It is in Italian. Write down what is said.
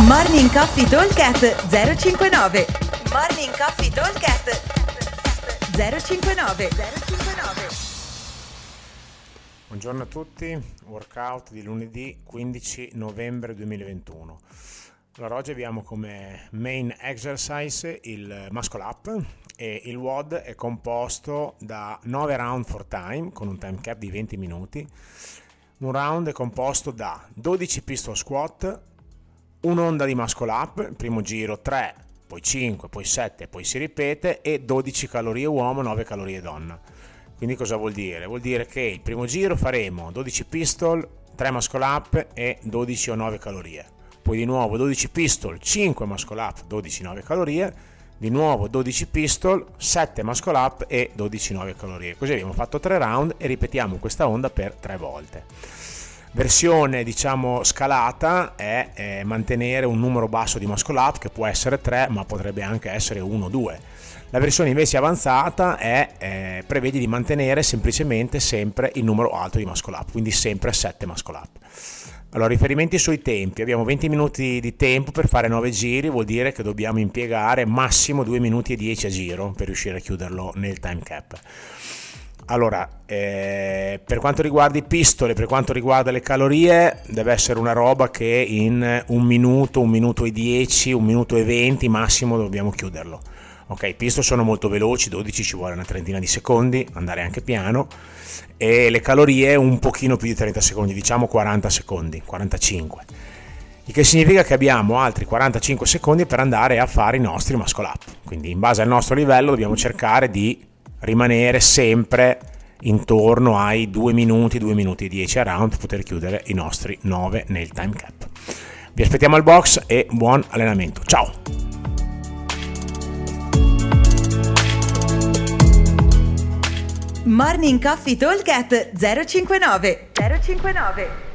Morning Coffee Talkcast 059 Morning Coffee Talkcast 059 059 Buongiorno a tutti, workout di lunedì 15 novembre 2021. Allora oggi abbiamo come main exercise il muscle up e il WOD è composto da 9 round for time con un time cap di 20 minuti. Un round è composto da 12 pistol squat, un'onda di muscle up, primo giro 3, poi 5, poi 7, poi si ripete e 12 calorie uomo, 9 calorie donna. Quindi cosa vuol dire? Vuol dire che il primo giro faremo 12 pistol, 3 muscle up e 12 o 9 calorie. Poi di nuovo 12 pistol, 5 muscle up, 12 9 calorie. Di nuovo 12 pistol, 7 muscle up e 12 9 calorie. Così abbiamo fatto 3 round e ripetiamo questa onda per 3 volte. Versione diciamo scalata è eh, mantenere un numero basso di muscle up che può essere 3 ma potrebbe anche essere 1 o 2 la versione invece avanzata è, eh, prevede di mantenere semplicemente sempre il numero alto di muscle up, quindi sempre 7 muscle up. Allora, riferimenti sui tempi. Abbiamo 20 minuti di tempo per fare 9 giri, vuol dire che dobbiamo impiegare massimo 2 minuti e 10 a giro per riuscire a chiuderlo nel time cap. Allora, eh, per quanto riguarda i pistoli, per quanto riguarda le calorie, deve essere una roba che in un minuto, un minuto e 10, un minuto e 20 massimo dobbiamo chiuderlo Ok, i pistol sono molto veloci, 12 ci vuole una trentina di secondi, andare anche piano e le calorie un pochino più di 30 secondi, diciamo 40 secondi, 45. Il che significa che abbiamo altri 45 secondi per andare a fare i nostri muscle up. Quindi in base al nostro livello dobbiamo cercare di rimanere sempre intorno ai 2 minuti, 2 minuti e 10 a round per poter chiudere i nostri 9 nel time cap. Vi aspettiamo al box e buon allenamento. Ciao! Morning Coffee Talk 059 059